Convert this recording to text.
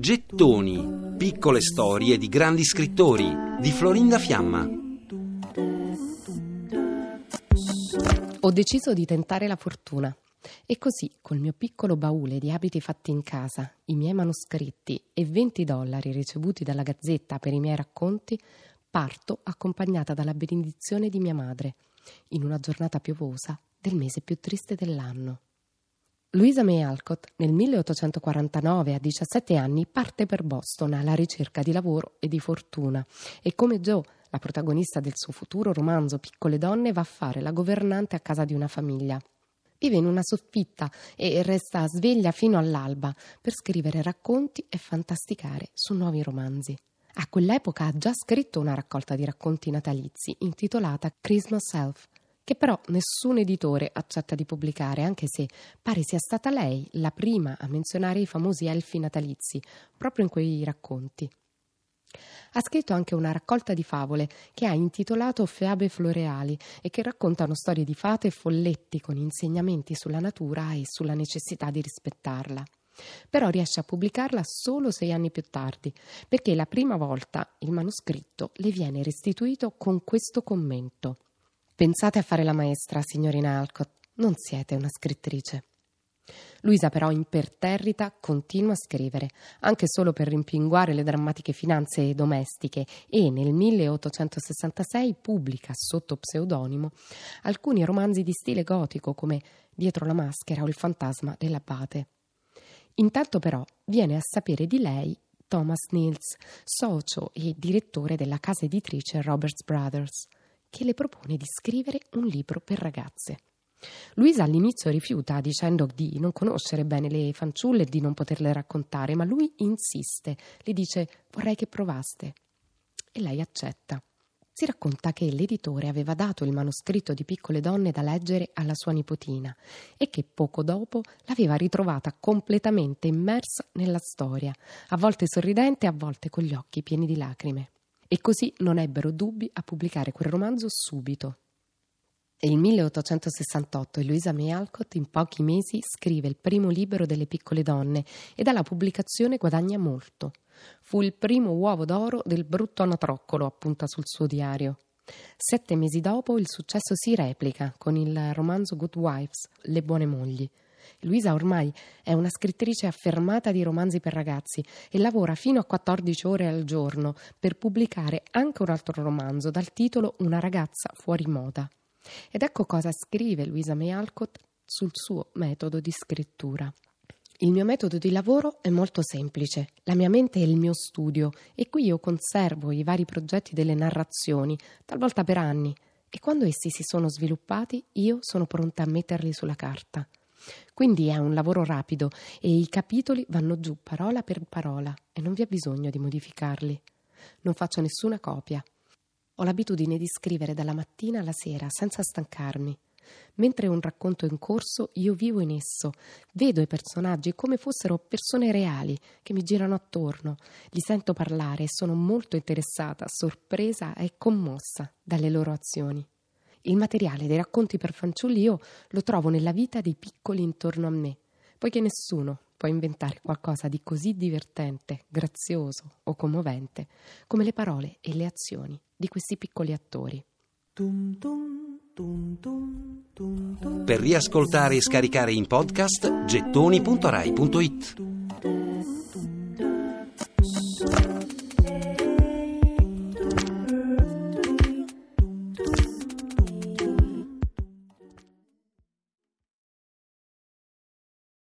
Gettoni, piccole storie di grandi scrittori di Florinda Fiamma. Ho deciso di tentare la fortuna e così, col mio piccolo baule di abiti fatti in casa, i miei manoscritti e 20 dollari ricevuti dalla gazzetta per i miei racconti, parto accompagnata dalla benedizione di mia madre, in una giornata piovosa del mese più triste dell'anno. Louisa May Alcott nel 1849 a 17 anni parte per Boston alla ricerca di lavoro e di fortuna e come Joe, la protagonista del suo futuro romanzo Piccole donne, va a fare la governante a casa di una famiglia. Vive in una soffitta e resta sveglia fino all'alba per scrivere racconti e fantasticare su nuovi romanzi. A quell'epoca ha già scritto una raccolta di racconti natalizi intitolata Christmas Elf che però nessun editore accetta di pubblicare, anche se pare sia stata lei la prima a menzionare i famosi elfi natalizi, proprio in quei racconti. Ha scritto anche una raccolta di favole che ha intitolato Feabe floreali e che raccontano storie di fate e folletti con insegnamenti sulla natura e sulla necessità di rispettarla. Però riesce a pubblicarla solo sei anni più tardi, perché la prima volta il manoscritto le viene restituito con questo commento. Pensate a fare la maestra, signorina Alcott, non siete una scrittrice. Luisa però imperterrita continua a scrivere, anche solo per rimpinguare le drammatiche finanze domestiche e nel 1866 pubblica sotto pseudonimo alcuni romanzi di stile gotico come Dietro la maschera o Il fantasma dell'abate. Intanto però viene a sapere di lei Thomas Nils, socio e direttore della casa editrice Roberts Brothers che le propone di scrivere un libro per ragazze. Luisa all'inizio rifiuta dicendo di non conoscere bene le fanciulle e di non poterle raccontare, ma lui insiste, le dice vorrei che provaste. E lei accetta. Si racconta che l'editore aveva dato il manoscritto di Piccole donne da leggere alla sua nipotina e che poco dopo l'aveva ritrovata completamente immersa nella storia, a volte sorridente, a volte con gli occhi pieni di lacrime e così non ebbero dubbi a pubblicare quel romanzo subito. Il 1868 e Louisa May Alcott in pochi mesi scrive il primo libro delle piccole donne e dalla pubblicazione guadagna molto. Fu il primo uovo d'oro del brutto anatroccolo, appunta sul suo diario. Sette mesi dopo il successo si replica con il romanzo Good Wives, Le buone mogli, Luisa ormai è una scrittrice affermata di romanzi per ragazzi e lavora fino a 14 ore al giorno per pubblicare anche un altro romanzo dal titolo Una ragazza fuori moda. Ed ecco cosa scrive Luisa May Alcott sul suo metodo di scrittura. Il mio metodo di lavoro è molto semplice. La mia mente è il mio studio e qui io conservo i vari progetti delle narrazioni, talvolta per anni, e quando essi si sono sviluppati io sono pronta a metterli sulla carta. Quindi è un lavoro rapido e i capitoli vanno giù parola per parola e non vi è bisogno di modificarli. Non faccio nessuna copia. Ho l'abitudine di scrivere dalla mattina alla sera senza stancarmi. Mentre un racconto è in corso, io vivo in esso, vedo i personaggi come fossero persone reali che mi girano attorno, li sento parlare e sono molto interessata, sorpresa e commossa dalle loro azioni. Il materiale dei racconti per fanciulli io lo trovo nella vita dei piccoli intorno a me, poiché nessuno può inventare qualcosa di così divertente, grazioso o commovente come le parole e le azioni di questi piccoli attori. Per riascoltare e scaricare in podcast gettoni.rai.it